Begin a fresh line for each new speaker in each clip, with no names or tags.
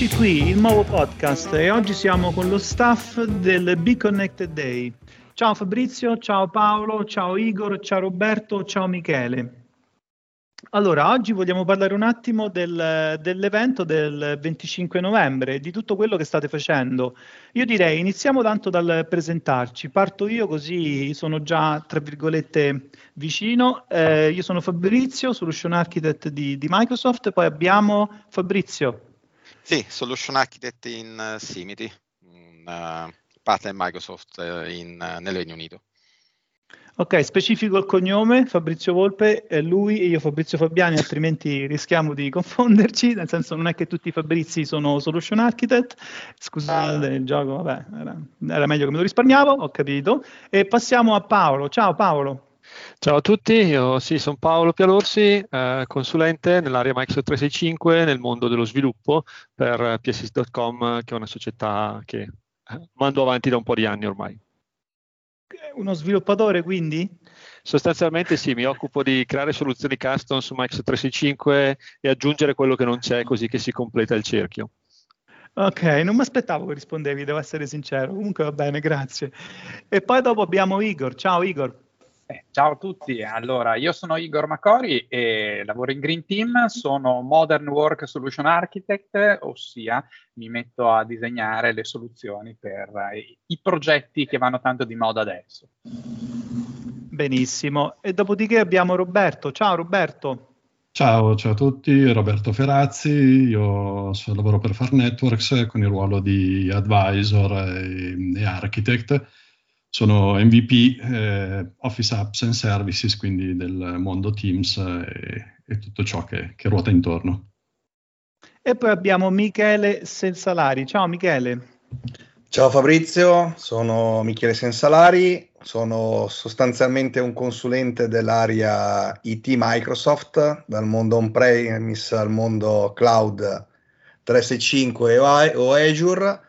Eccoci qui, il nuovo podcast e oggi siamo con lo staff del Be Connected Day. Ciao Fabrizio, ciao Paolo, ciao Igor, ciao Roberto, ciao Michele. Allora, oggi vogliamo parlare un attimo del, dell'evento del 25 novembre, di tutto quello che state facendo. Io direi iniziamo tanto dal presentarci. Parto io così sono già, tra virgolette, vicino. Eh, io sono Fabrizio, Solution Architect di, di, Microsoft, poi abbiamo Fabrizio.
Sì, Solution Architect in uh, Simity, un uh, partner Microsoft uh, in, nel Regno Unito.
Ok, specifico il cognome, Fabrizio Volpe, è lui e io Fabrizio Fabiani, altrimenti rischiamo di confonderci, nel senso non è che tutti i Fabrizi sono solution architect, scusate il gioco, vabbè, era, era meglio che me lo risparmiavo, ho capito. E passiamo a Paolo, ciao Paolo.
Ciao a tutti, io sì, sono Paolo Pialorsi, eh, consulente nell'area Microsoft 365 nel mondo dello sviluppo per PSS.com, che è una società che eh, mando avanti da un po' di anni ormai.
Uno sviluppatore quindi?
Sostanzialmente sì, mi occupo di creare soluzioni custom su Microsoft 365 e aggiungere quello che non c'è così che si completa il cerchio.
Ok, non mi aspettavo che rispondevi, devo essere sincero. Comunque va bene, grazie. E poi dopo abbiamo Igor. Ciao Igor.
Eh, ciao a tutti, allora io sono Igor Macori e lavoro in Green Team, sono Modern Work Solution Architect, ossia mi metto a disegnare le soluzioni per eh, i progetti che vanno tanto di moda adesso.
Benissimo, e dopodiché abbiamo Roberto. Ciao Roberto.
Ciao, ciao a tutti, Roberto Ferazzi, io so, lavoro per Far Networks con il ruolo di advisor e, e architect sono MVP eh, Office Apps and Services, quindi del mondo Teams e, e tutto ciò che, che, ruota intorno.
E poi abbiamo Michele Sensalari. Ciao Michele.
Ciao Fabrizio, sono Michele Sensalari, sono sostanzialmente un consulente dell'area IT Microsoft, dal mondo on-premise al mondo cloud 365 o Azure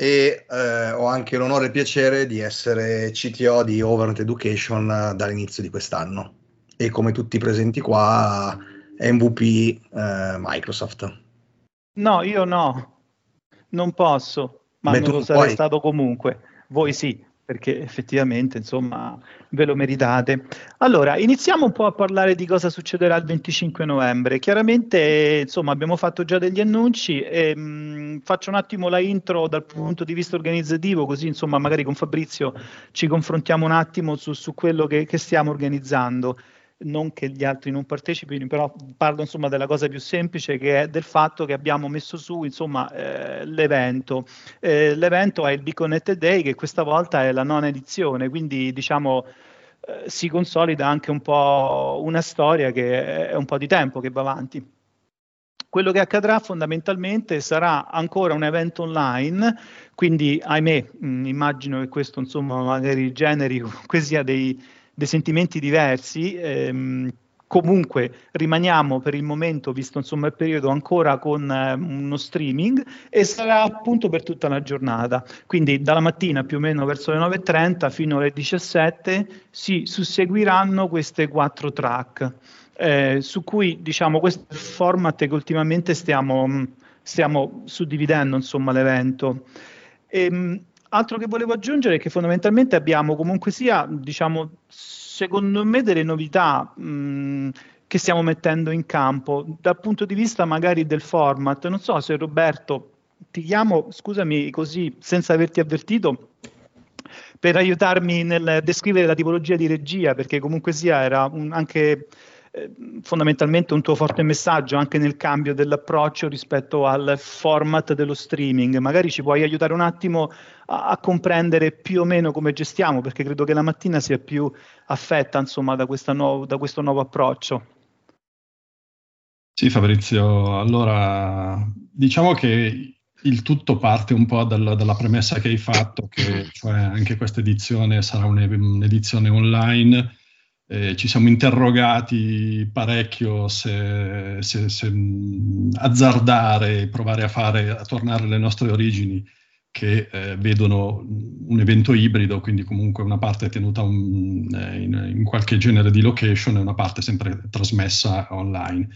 e eh, ho anche l'onore e il piacere di essere CTO di Overnet Education eh, dall'inizio di quest'anno e come tutti i presenti qua MVP eh, Microsoft.
No, io no, non posso, ma Beh, non lo sarei puoi. stato comunque. Voi sì perché effettivamente insomma ve lo meritate. Allora, iniziamo un po' a parlare di cosa succederà il 25 novembre. Chiaramente insomma abbiamo fatto già degli annunci e mh, mm, faccio un attimo la intro dal punto di vista organizzativo, così insomma magari con Fabrizio ci confrontiamo un attimo su, su quello che, che stiamo organizzando non che gli altri non partecipino, però parlo insomma della cosa più semplice che è del fatto che abbiamo messo su insomma eh, l'evento. Eh, l'evento è il Be Connected Day che questa volta è la nona edizione, quindi diciamo eh, si consolida anche un po' una storia che è un po' di tempo che va avanti. Quello che accadrà fondamentalmente sarà ancora un evento online, quindi ahimè, mh, immagino che questo insomma magari generi sia dei, dei sentimenti diversi. Ehm, comunque rimaniamo per il momento, visto insomma il periodo, ancora con eh, uno streaming e sarà appunto per tutta la giornata. Quindi dalla mattina più o meno verso le 9.30 fino alle 17 si susseguiranno queste quattro track, eh, su cui diciamo questo format che ultimamente stiamo, stiamo suddividendo insomma l'evento. E, ehm, altro che volevo aggiungere è che fondamentalmente abbiamo comunque sia, diciamo, secondo me delle novità mh, che stiamo mettendo in campo dal punto di vista magari del format. Non so se Roberto ti chiamo, scusami così, senza averti avvertito, per aiutarmi nel descrivere la tipologia di regia, perché comunque sia era un, anche eh, fondamentalmente un tuo forte messaggio anche nel cambio dell'approccio rispetto al format dello streaming. Magari ci puoi aiutare un attimo a, a comprendere più o meno come gestiamo, perché credo che la mattina sia più affetta insomma, da, nuovo, da questo nuovo approccio.
Sì, Fabrizio, allora diciamo che il tutto parte un po' dal, dalla premessa che hai fatto, che cioè anche questa edizione sarà un'edizione online eh, ci siamo interrogati parecchio se, se, se azzardare, provare a, fare, a tornare alle nostre origini che eh, vedono un evento ibrido, quindi comunque una parte tenuta un, eh, in, in, qualche genere di location e una parte sempre trasmessa online.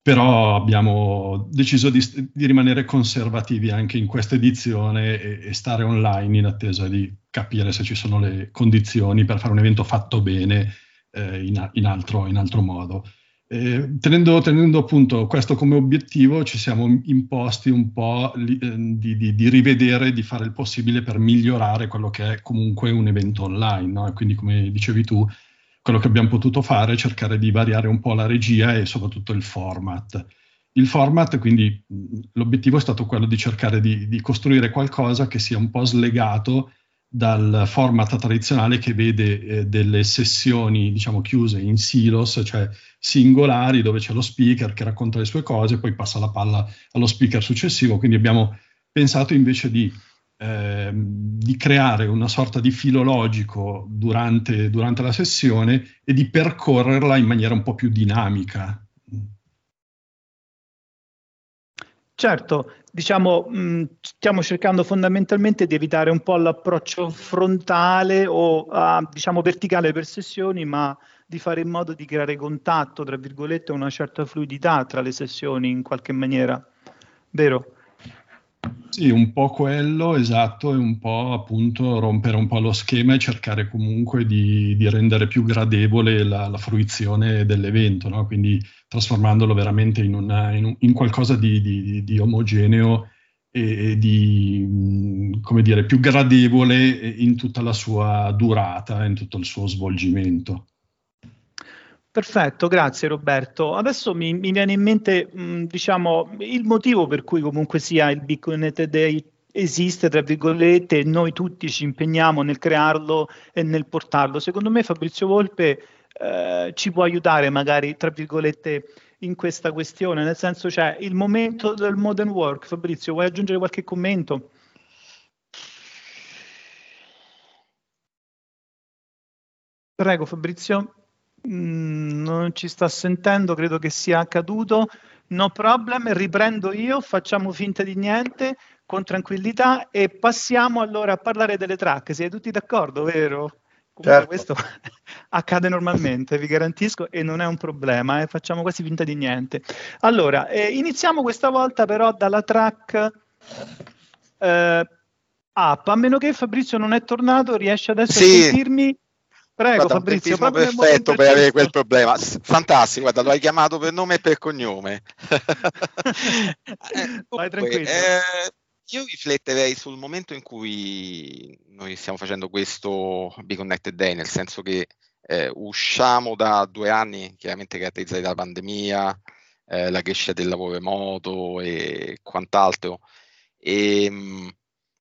però abbiamo deciso di, di, rimanere conservativi anche in questa edizione e, e, stare online in attesa di capire se ci sono le condizioni per fare un evento fatto bene eh, in, in, altro, in, altro, modo. Eh, tenendo, tenendo, appunto questo come obiettivo, ci siamo imposti un po' li, eh, di, di, di, rivedere, di fare il possibile per migliorare quello che è comunque un evento online. No? quindi, come dicevi tu, quello che abbiamo potuto fare è cercare di variare un po' la regia e soprattutto il format. Il format, quindi l'obiettivo è stato quello di cercare di, di, costruire qualcosa che sia un po' slegato dal format tradizionale che vede eh, delle sessioni, diciamo, chiuse in silos, cioè singolari, dove c'è lo speaker che racconta le sue cose, poi passa la palla allo speaker successivo. Quindi abbiamo pensato invece di eh, di creare una sorta di filologico durante, durante la sessione e di percorrerla in maniera un po' più dinamica.
Certo, diciamo, mh, stiamo cercando fondamentalmente di evitare un po' l'approccio frontale o uh, diciamo verticale per sessioni, ma di fare in modo di creare contatto, tra virgolette, una certa fluidità tra le sessioni in qualche maniera, vero?
Sì, un po' quello, esatto, e un po' appunto rompere un po' lo schema e cercare comunque di, di rendere più gradevole la, la fruizione dell'evento, no? quindi trasformandolo veramente in, una, in, un, in qualcosa di, di, di, omogeneo e di, come dire, più gradevole in tutta la sua durata, in tutto il suo svolgimento.
Perfetto, grazie Roberto. Adesso mi, mi viene in mente, mh, diciamo, il motivo per cui comunque sia il Bitcoin Day esiste, tra virgolette, e noi tutti ci impegniamo nel crearlo e nel portarlo. Secondo me Fabrizio Volpe eh, ci può aiutare magari, tra virgolette, in questa questione, nel senso c'è il momento del modern work. Fabrizio, vuoi aggiungere qualche commento? Prego Fabrizio. Mm, non ci sta sentendo, credo che sia accaduto. No problem, riprendo io, facciamo finta di niente, con tranquillità e passiamo allora a parlare delle track. Siete tutti d'accordo, vero? Certo. Questo accade normalmente, vi garantisco, e non è un problema, eh? facciamo quasi finta di niente. Allora, eh, iniziamo questa volta però dalla track eh, app, a meno che Fabrizio non è tornato, riesce adesso sì. a sentirmi?
Prego, guarda, Fabrizio. Un perfetto per avere quel problema. Fantastico, guarda, lo hai chiamato per nome e per cognome.
eh, Vai tranquillo.
Eh, io rifletterei sul momento in cui noi stiamo facendo questo Be Connected Day, nel senso che eh, usciamo da due anni chiaramente caratterizzati dalla pandemia, eh, la crescita del lavoro remoto e quant'altro. E, mh,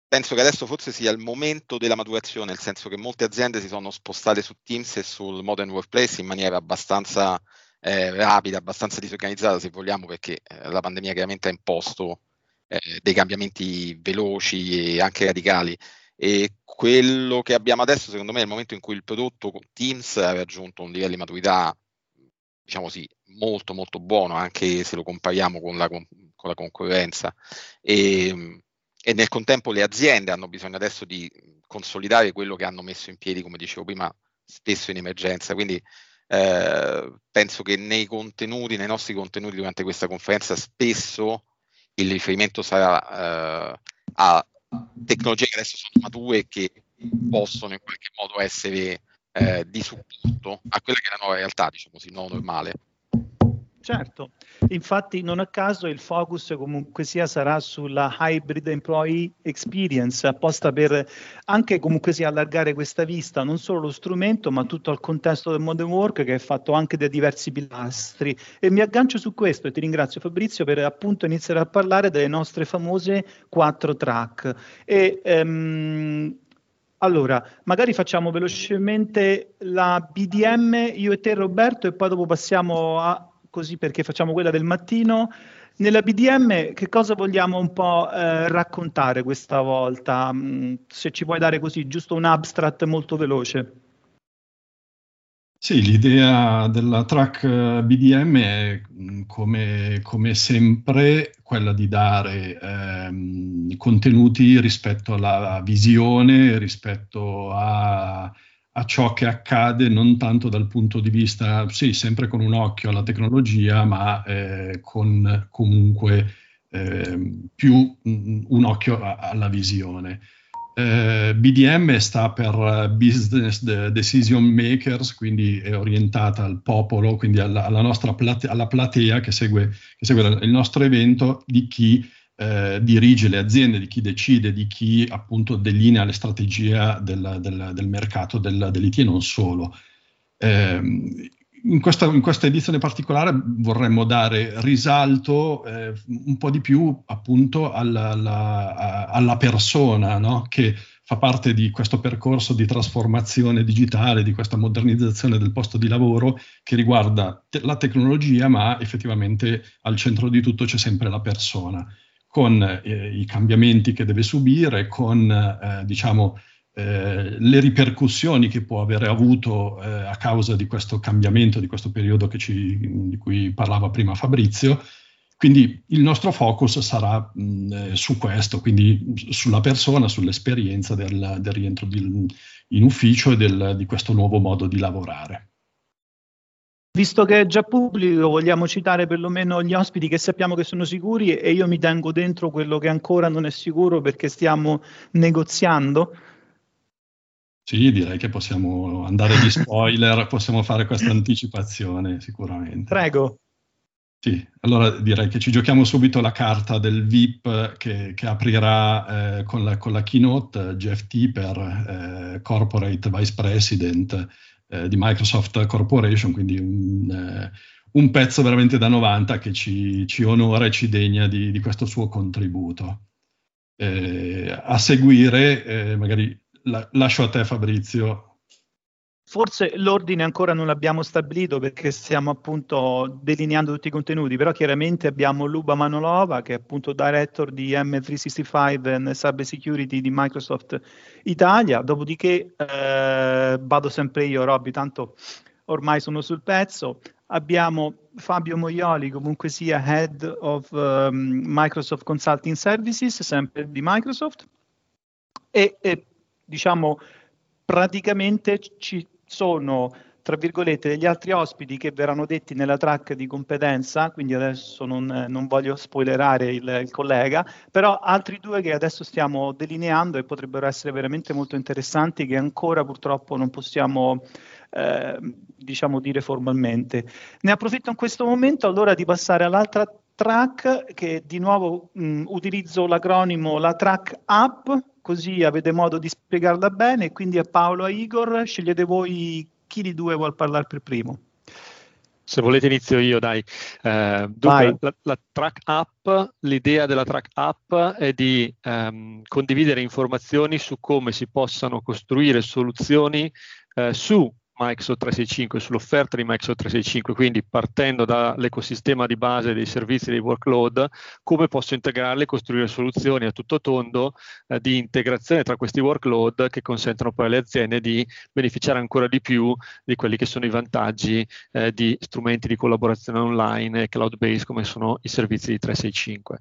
penso che adesso forse sia il momento della maturazione, nel senso che molte aziende si sono spostate su Teams e sul Modern Workplace in maniera abbastanza eh, rapida, abbastanza disorganizzata se vogliamo, perché eh, la pandemia chiaramente ha imposto eh, dei cambiamenti veloci e anche radicali. E quello che abbiamo adesso, secondo me, è il momento in cui il prodotto Teams ha raggiunto un livello di maturità, diciamo sì, molto molto buono, anche se lo compariamo con la, con la concorrenza. E, e nel contempo le aziende hanno bisogno adesso di consolidare quello che hanno messo in piedi, come dicevo prima, spesso in emergenza. Quindi eh, penso che nei contenuti, nei nostri contenuti durante questa conferenza, spesso il riferimento sarà eh, a tecnologie che adesso sono mature e che possono in qualche modo essere eh, di supporto a quella che è la nuova realtà, diciamo così, no normale.
Certo, infatti non a caso il focus comunque sia sarà sulla hybrid employee experience, apposta per anche comunque sia allargare questa vista, non solo lo strumento, ma tutto il contesto del modern work che è fatto anche da diversi pilastri. E mi aggancio su questo e ti ringrazio Fabrizio per appunto iniziare a parlare delle nostre famose quattro track. E, um, allora, magari facciamo velocemente la BDM, io e te Roberto, e poi dopo passiamo a così perché facciamo quella del mattino. Nella BDM che cosa vogliamo un po' eh, raccontare questa volta? Mm, se ci puoi dare così giusto un abstract molto veloce.
Sì, l'idea della track eh, BDM è mm, come, come sempre quella di dare ehm, contenuti rispetto alla visione, rispetto a a ciò che accade non tanto dal punto di vista, sì, sempre con un occhio alla tecnologia, ma eh, con comunque eh, più un occhio a, alla visione. Eh, BDM sta per Business Decision Makers, quindi è orientata al popolo, quindi alla, alla nostra plate, alla platea che segue, che segue, il nostro evento di chi eh, dirige le aziende, di chi decide, di chi appunto delinea le strategie del, del, del mercato del, dell'IT e non solo. Eh, in, questa, in, questa, edizione particolare vorremmo dare risalto eh, un po' di più appunto alla, alla, alla persona no? che fa parte di questo percorso di trasformazione digitale, di questa modernizzazione del posto di lavoro che riguarda te- la tecnologia, ma effettivamente al centro di tutto c'è sempre la persona, con eh, i cambiamenti che deve subire, con eh, diciamo, eh, le ripercussioni che può avere avuto eh, a causa di questo cambiamento, di questo periodo ci, di cui parlava prima Fabrizio. Quindi il nostro focus sarà mh, eh, su questo, quindi sulla persona, sull'esperienza del, del rientro di, in ufficio e del, di questo nuovo modo di lavorare.
Visto che è già pubblico, vogliamo citare perlomeno gli ospiti che sappiamo che sono sicuri e io mi tengo dentro quello che ancora non è sicuro perché stiamo negoziando
sì, direi che possiamo andare di spoiler, possiamo fare questa anticipazione sicuramente.
Prego.
Sì, allora direi che ci giochiamo subito la carta del VIP che, che aprirà eh, con, la, con, la, keynote Jeff Tipper, eh, Corporate Vice President eh, di Microsoft Corporation, quindi un, eh, un, pezzo veramente da 90 che ci, ci onora e ci degna di, di questo suo contributo. Eh, a seguire, eh, magari la, lascio a te Fabrizio.
Forse l'ordine ancora non l'abbiamo stabilito perché stiamo appunto delineando tutti i contenuti, però chiaramente abbiamo Luba Manolova che è appunto director di M365 e Cyber Security di Microsoft Italia, dopodiché eh, vado sempre io Robby, tanto ormai sono sul pezzo, abbiamo Fabio Moioli comunque sia Head of um, Microsoft Consulting Services, sempre di Microsoft, e, e diciamo, praticamente ci sono tra virgolette, degli altri ospiti che verranno detti nella track di competenza, quindi adesso non, non voglio spoilerare il, il, collega, però altri due che adesso stiamo delineando e potrebbero essere veramente molto interessanti che ancora purtroppo non possiamo eh, diciamo dire formalmente. Ne approfitto in questo momento allora di passare all'altra track che di nuovo mh, utilizzo l'acronimo la track app così avete modo di spiegarla bene. Quindi a Paolo e a Igor scegliete voi chi di due vuol parlare per primo.
Se volete inizio io, dai. Eh, dunque, la, la, track app, l'idea della track app è di ehm, condividere informazioni su come si possano costruire soluzioni eh, su Microsoft 365, sull'offerta di Microsoft 365, quindi partendo dall'ecosistema di base dei servizi dei workload, come posso integrarle e costruire soluzioni a tutto tondo eh, di integrazione tra questi workload che consentono poi alle aziende di beneficiare ancora di più di quelli che sono i vantaggi eh, di strumenti di collaborazione online e cloud-based come sono i servizi di 365.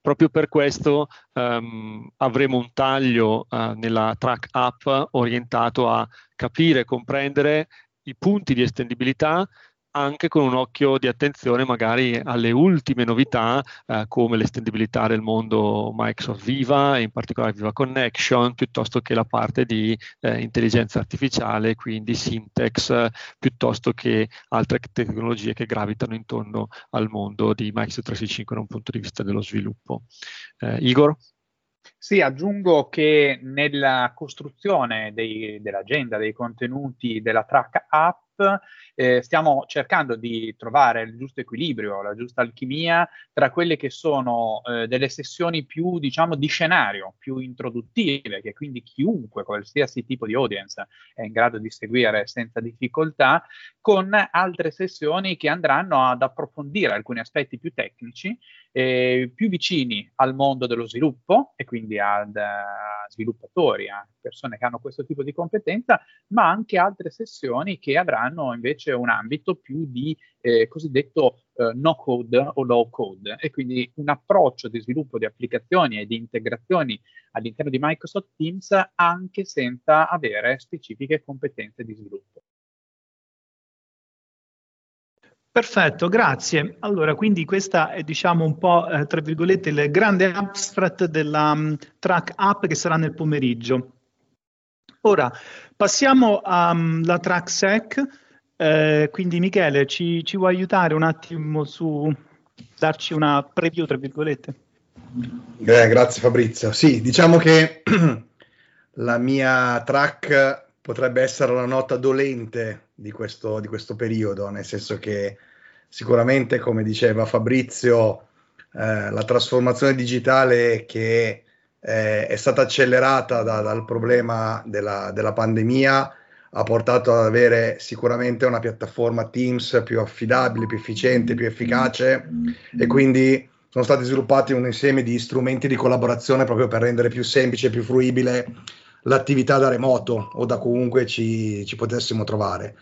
Proprio per questo um, avremo un taglio uh, nella track app orientato a capire e comprendere i punti di estendibilità anche con un occhio di attenzione magari alle ultime novità eh, come l'estendibilità del mondo Microsoft Viva, in particolare Viva Connection, piuttosto che la parte di eh, intelligenza artificiale, quindi Syntax, piuttosto che altre tecnologie che gravitano intorno al mondo di Microsoft 365 da un punto di vista dello sviluppo. Eh, Igor?
Sì, aggiungo che nella costruzione dei, dell'agenda, dei contenuti della track app, eh, stiamo cercando di trovare il giusto equilibrio, la giusta alchimia tra quelle che sono eh, delle sessioni più, diciamo, di scenario, più introduttive, che quindi chiunque, qualsiasi tipo di audience, è in grado di seguire senza difficoltà, con altre sessioni che andranno ad approfondire alcuni aspetti più tecnici eh, più vicini al mondo dello sviluppo e quindi ad uh, sviluppatori, a persone che hanno questo tipo di competenza, ma anche altre sessioni che avranno invece un ambito più di eh, cosiddetto eh, no code o low code e quindi un approccio di sviluppo di applicazioni e di integrazioni all'interno di Microsoft Teams anche senza avere specifiche competenze di sviluppo.
Perfetto, grazie. Allora, quindi questa è diciamo un po', eh, tra virgolette, il grande abstract della um, track app che sarà nel pomeriggio. Ora, passiamo alla um, track sec. Eh, quindi Michele, ci, ci vuoi aiutare un attimo su darci una preview, tra virgolette?
Eh, grazie Fabrizio. Sì, diciamo che la mia track potrebbe essere la nota dolente di questo, di questo periodo, nel senso che sicuramente, come diceva Fabrizio, eh, la trasformazione digitale che eh, è stata accelerata da, dal problema della, della, pandemia ha portato ad avere sicuramente una piattaforma Teams più affidabile, più efficiente, più efficace e quindi sono stati sviluppati un insieme di strumenti di collaborazione proprio per rendere più semplice e più fruibile l'attività da remoto o da comunque ci, ci potessimo trovare.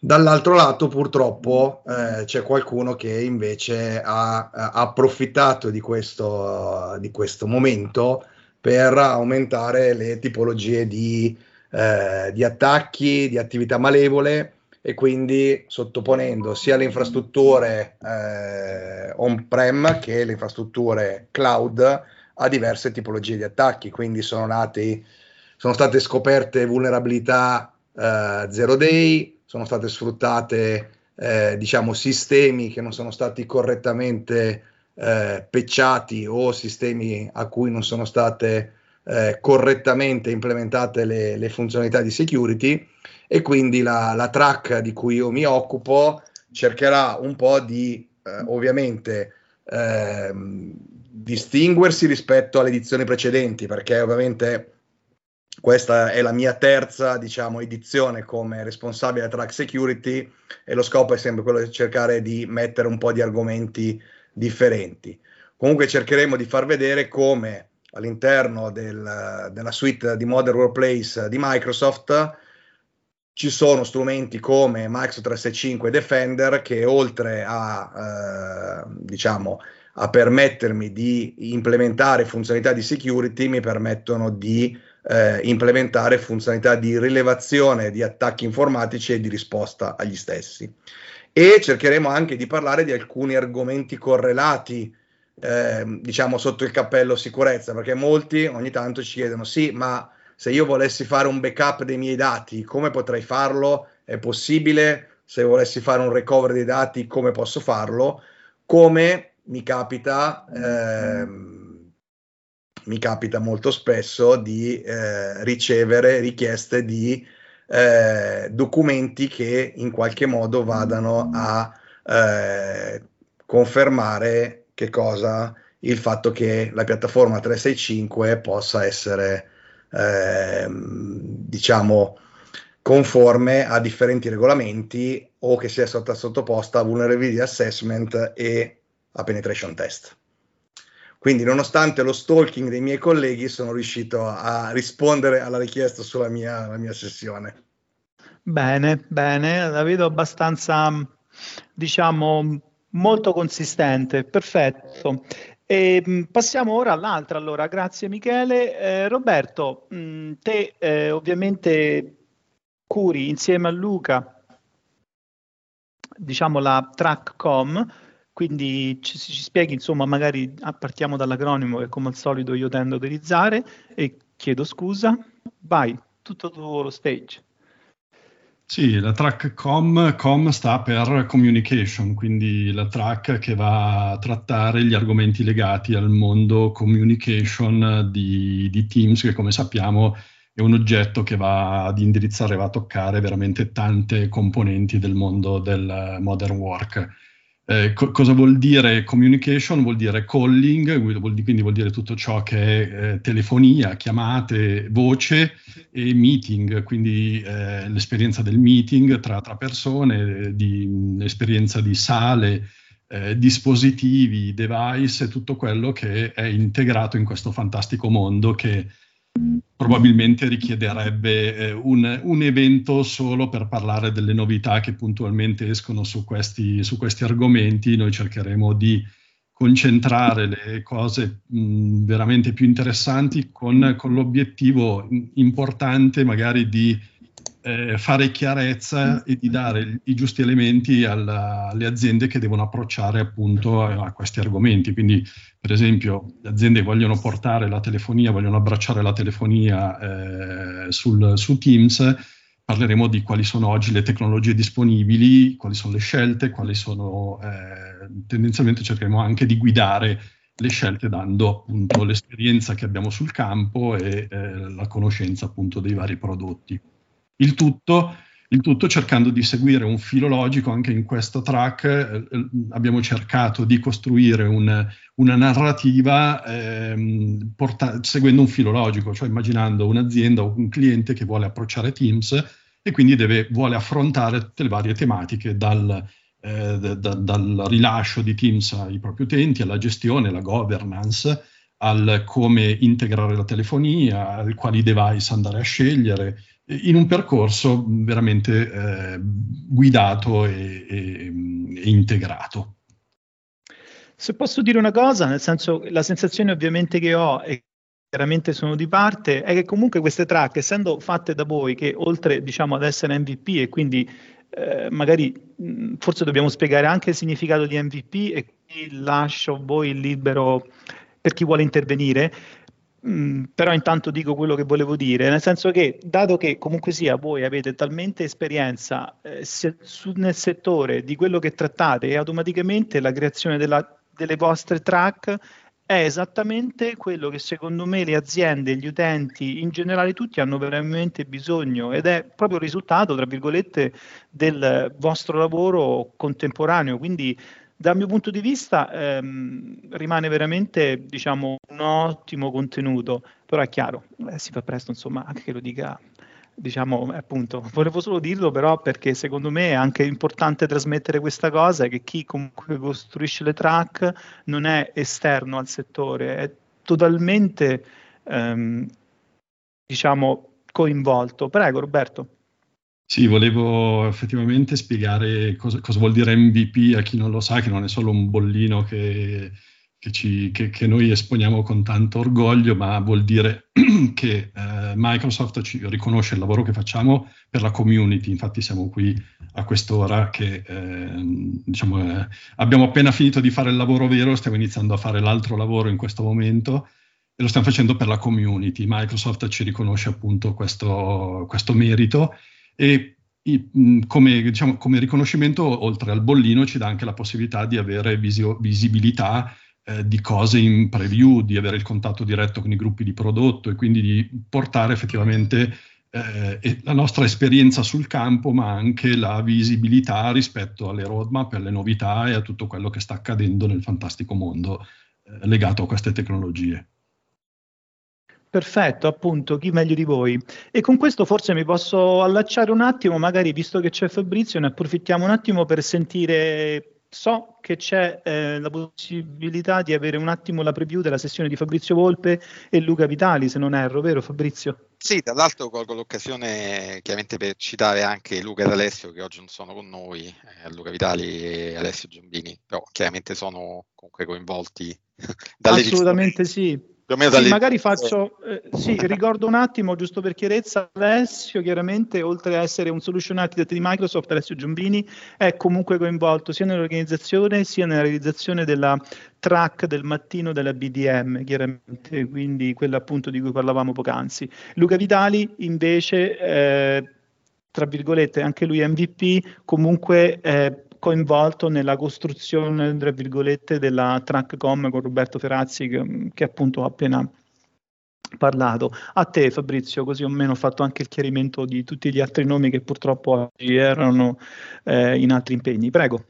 Dall'altro lato, purtroppo, eh, c'è qualcuno che invece ha, ha approfittato di questo, di questo, momento per aumentare le tipologie di, eh, di attacchi, di attività malevole e quindi sottoponendo sia le infrastrutture eh, on-prem che le infrastrutture cloud a diverse tipologie di attacchi. Quindi sono, nati, sono state scoperte vulnerabilità eh, zero day, sono state sfruttate eh, diciamo sistemi che non sono stati correttamente eh, pecciati o sistemi a cui non sono state eh, correttamente implementate le, le, funzionalità di security. E quindi la, la, track di cui io mi occupo cercherà un po' di eh, ovviamente ehm, distinguersi rispetto alle edizioni precedenti perché ovviamente questa è la mia terza, diciamo, edizione come responsabile track security e lo scopo è sempre quello di cercare di mettere un po' di argomenti differenti. Comunque cercheremo di far vedere come all'interno del, della suite di Modern Workplace di Microsoft ci sono strumenti come Microsoft 365 Defender che oltre a, eh, diciamo, a permettermi di implementare funzionalità di security mi permettono di eh, implementare funzionalità di rilevazione di attacchi informatici e di risposta agli stessi. E cercheremo anche di parlare di alcuni argomenti correlati, eh, diciamo, sotto il cappello sicurezza, perché molti ogni tanto ci chiedono, sì, ma se io volessi fare un backup dei miei dati, come potrei farlo? È possibile? Se volessi fare un recovery dei dati, come posso farlo? Come mi capita... Ehm, mi capita molto spesso di eh, ricevere richieste di eh, documenti che in qualche modo vadano a eh, confermare che cosa il fatto che la piattaforma 365 possa essere ehm, diciamo conforme a differenti regolamenti o che sia stata sottoposta a vulnerability assessment e a penetration test. Quindi, nonostante lo stalking dei miei colleghi, sono riuscito a rispondere alla richiesta sulla mia, mia sessione.
Bene, bene, la vedo abbastanza, diciamo, molto consistente, perfetto. E, mm, passiamo ora all'altra, allora, grazie Michele. Eh, Roberto, mh, mm, te eh, ovviamente curi insieme a Luca, diciamo, la TrackCom, quindi ci, ci spieghi, insomma, magari ah, partiamo dall'acronimo che come al solito io tendo a utilizzare e chiedo scusa. Vai, tutto tuo lo stage.
Sì, la track com, com sta per communication, quindi la track che va a trattare gli argomenti legati al mondo communication di, di Teams, che come sappiamo è un oggetto che va ad indirizzare, va a toccare veramente tante componenti del mondo del modern work. Eh, co- cosa vuol dire communication? Vuol dire calling, vuol di- quindi vuol dire tutto ciò che è eh, telefonia, chiamate, voce e meeting, quindi eh, l'esperienza del meeting tra, tra persone, di, l'esperienza di sale, eh, dispositivi, device tutto quello che è integrato in questo fantastico mondo che probabilmente richiederebbe eh, un, un, evento solo per parlare delle novità che puntualmente escono su questi, su questi argomenti. Noi cercheremo di concentrare le cose mh, veramente più interessanti con, con l'obiettivo importante magari di eh, fare chiarezza e di dare i giusti elementi alla, alle aziende che devono approcciare appunto a, a, questi argomenti. Quindi, per esempio, le aziende vogliono portare la telefonia, vogliono abbracciare la telefonia eh, sul, su Teams, parleremo di quali sono oggi le tecnologie disponibili, quali sono le scelte, quali sono, eh, tendenzialmente cercheremo anche di guidare le scelte dando appunto l'esperienza che abbiamo sul campo e eh, la conoscenza appunto dei vari prodotti. Il tutto, il tutto, cercando di seguire un filo logico anche in questo track eh, abbiamo cercato di costruire un, una narrativa ehm, porta- seguendo un filo logico, cioè immaginando un'azienda o un cliente che vuole approcciare Teams e quindi deve, vuole affrontare tutte le varie tematiche dal, eh, da, dal rilascio di Teams ai propri utenti, alla gestione, alla governance, al come integrare la telefonia, al quali device andare a scegliere, in un percorso veramente eh, guidato e, e, e, integrato.
Se posso dire una cosa, nel senso la sensazione ovviamente che ho e chiaramente sono di parte, è che comunque queste track, essendo fatte da voi, che oltre diciamo ad essere MVP e quindi eh, magari mh, forse dobbiamo spiegare anche il significato di MVP e qui lascio voi il libero per chi vuole intervenire, Mm, però intanto dico quello che volevo dire, nel senso che dato che comunque sia voi avete talmente esperienza eh, se, su, nel settore di quello che trattate e automaticamente la creazione della, delle vostre track è esattamente quello che secondo me le aziende, gli utenti, in generale tutti hanno veramente bisogno ed è proprio il risultato, tra virgolette, del vostro lavoro contemporaneo. Quindi dal mio punto di vista ehm, rimane veramente diciamo, un ottimo contenuto, però è chiaro, eh, si fa presto insomma anche che lo dica, diciamo appunto, volevo solo dirlo però perché secondo me è anche importante trasmettere questa cosa che chi comunque costruisce le track non è esterno al settore, è totalmente ehm, diciamo coinvolto. Prego Roberto.
Sì, volevo effettivamente spiegare cosa, cosa, vuol dire MVP a chi non lo sa, che non è solo un bollino che, che, ci, che, che noi esponiamo con tanto orgoglio, ma vuol dire che eh, Microsoft ci riconosce il lavoro che facciamo per la community. Infatti siamo qui a quest'ora che eh, diciamo, eh, abbiamo appena finito di fare il lavoro vero, stiamo iniziando a fare l'altro lavoro in questo momento e lo stiamo facendo per la community. Microsoft ci riconosce appunto questo, questo merito e come, diciamo, come, riconoscimento, oltre al bollino, ci dà anche la possibilità di avere visio, visibilità eh, di cose in preview, di avere il contatto diretto con i gruppi di prodotto e quindi di portare effettivamente eh, la nostra esperienza sul campo, ma anche la visibilità rispetto alle roadmap, alle novità e a tutto quello che sta accadendo nel fantastico mondo eh, legato a queste tecnologie.
Perfetto, appunto, chi meglio di voi. E con questo forse mi posso allacciare un attimo, magari visto che c'è Fabrizio, ne approfittiamo un attimo per sentire, so che c'è eh, la possibilità di avere un attimo la preview della sessione di Fabrizio Volpe e Luca Vitali, se non erro, vero Fabrizio?
Sì, tra l'altro colgo l'occasione chiaramente per citare anche Luca ed Alessio che oggi non sono con noi, eh, Luca Vitali e Alessio Giambini, però chiaramente sono comunque coinvolti
dalle Assolutamente sì sì, magari faccio, eh, sì, ricordo un attimo, giusto per chiarezza, Alessio chiaramente, oltre a essere un solution architect di Microsoft, Alessio Giumbini è comunque coinvolto sia nell'organizzazione sia nella realizzazione della track del mattino della BDM, chiaramente, quindi quella appunto di cui parlavamo poc'anzi. Luca Vitali invece, eh, tra virgolette, anche lui MVP, comunque... Eh, coinvolto nella costruzione, tra virgolette, della TrackCom con Roberto Ferazzi che, che appunto ho appena parlato. A te Fabrizio, così o meno ho fatto anche il chiarimento di tutti gli altri nomi che purtroppo oggi erano eh, in altri impegni. Prego.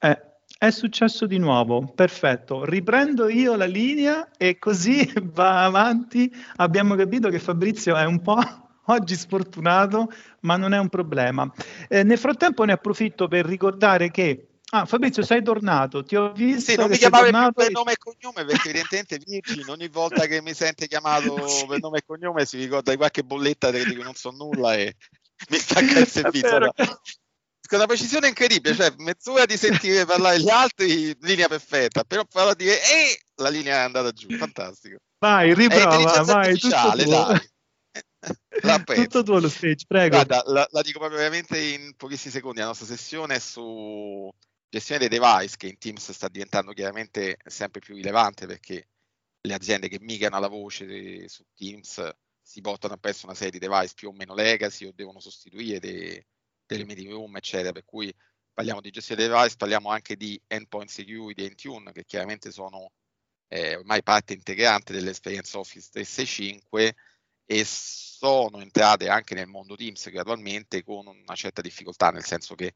Eh, è successo di nuovo, perfetto. Riprendo io la linea e così va avanti. Abbiamo capito che Fabrizio è un po' oggi sfortunato, ma non è un problema. Eh, nel frattempo ne approfitto per ricordare che Ah, Fabrizio, sei tornato, ti ho visto.
Sì, non mi chiamavi più per nome e cognome perché evidentemente Virgin ogni volta che mi sente chiamato sì. per nome e cognome si ricorda di qualche bolletta di cui non so nulla e mi stacca il servizio. Con una precisione incredibile, cioè mezz'ora di sentire parlare gli altri, linea perfetta, però farò dire e la linea è andata giù, fantastico.
Vai, riprova, vai, tutto tuo.
La
tutto tuo lo stage, prego.
Guarda, la, la dico proprio veramente in pochissimi secondi, la nostra sessione è su gestione dei device che in Teams sta diventando chiaramente sempre più rilevante perché le aziende che migrano la voce su Teams si portano appresso una serie di device più o meno legacy o devono sostituire dei, delle meeting room, eccetera. Per cui parliamo di gestione dei device, parliamo anche di endpoint security e Intune, che chiaramente sono eh, ormai parte integrante dell'esperienza Office 365 e sono entrate anche nel mondo Teams gradualmente con una certa difficoltà, nel senso che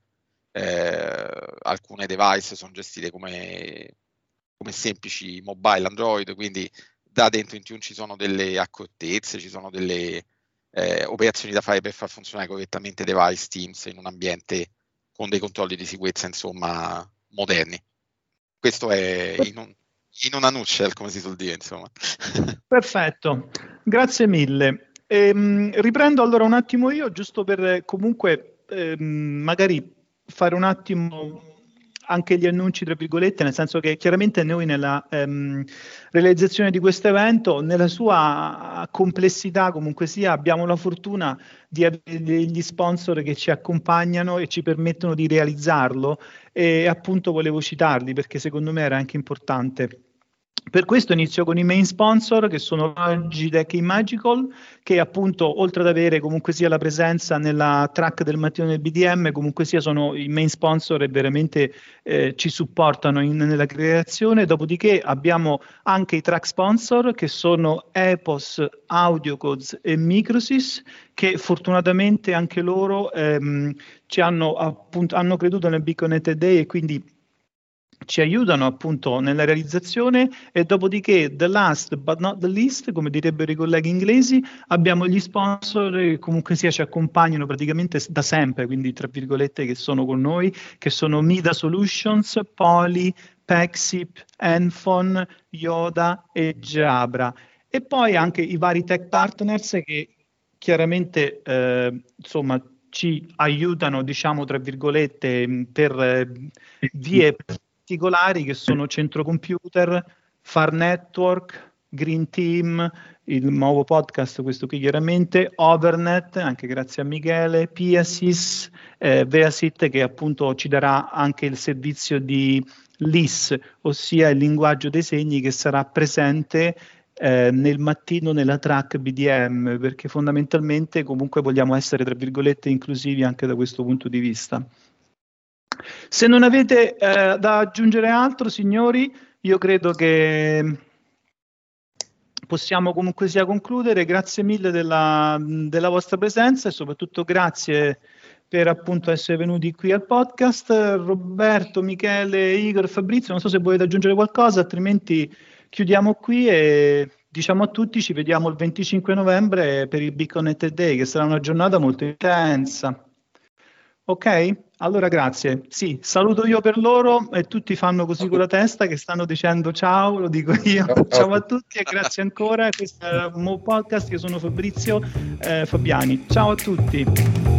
eh, alcune device sono gestite come, come, semplici mobile Android, quindi da dentro Intune ci sono delle accortezze, ci sono delle eh, operazioni da fare per far funzionare correttamente device Teams in un ambiente con dei controlli di sicurezza insomma moderni. Questo è in, un, in una nutshell, come si suol dire, insomma.
Perfetto, grazie mille. Ehm, riprendo allora un attimo io, giusto per comunque ehm, magari fare un attimo anche gli annunci, tra virgolette, nel senso che chiaramente noi nella ehm, realizzazione di questo evento, nella sua complessità comunque sia, abbiamo la fortuna di avere degli sponsor che ci accompagnano e ci permettono di realizzarlo e appunto volevo citarli perché secondo me era anche importante. Per questo inizio con i main sponsor che sono Logitech e Magical, che appunto oltre ad avere comunque sia la presenza nella track del mattino del BDM, comunque sia sono i main sponsor e veramente eh, ci supportano in, nella creazione. Dopodiché abbiamo anche i track sponsor che sono Epos, Audiocodes e Microsys, che fortunatamente anche loro ehm, ci hanno, appunto, hanno creduto nel Big Connected Day e quindi ci aiutano appunto nella realizzazione e dopodiché the last but not the least, come direbbero i colleghi inglesi, abbiamo gli sponsor che comunque sia ci accompagnano praticamente da sempre, quindi tra virgolette che sono con noi, che sono Mida Solutions, Poly, Pexip, Enphone, Yoda e Jabra. E poi anche i vari tech partners che chiaramente eh, insomma ci aiutano, diciamo tra virgolette, per eh, vie particolari che sono Centro Computer, Far Network, Green Team, il nuovo podcast, questo qui chiaramente, Overnet, anche grazie a Michele, Piasis, eh, Veasit che appunto ci darà anche il servizio di LIS, ossia il linguaggio dei segni che sarà presente eh, nel mattino nella track BDM, perché fondamentalmente comunque vogliamo essere, tra virgolette, inclusivi anche da questo punto di vista. Se non avete eh, da aggiungere altro, signori, io credo che possiamo comunque sia concludere. Grazie mille della, della vostra presenza e soprattutto grazie per appunto essere venuti qui al podcast. Roberto, Michele, Igor, Fabrizio, non so se volete aggiungere qualcosa, altrimenti chiudiamo qui e diciamo a tutti ci vediamo il 25 novembre per il Connected Day, che sarà una giornata molto intensa. Ok? Allora grazie. Sì, saluto io per loro e tutti fanno così con la testa che stanno dicendo ciao, lo dico io. Ciao, a tutti e grazie ancora. Questo è un nuovo podcast, io sono Fabrizio eh, Fabiani. Ciao a tutti.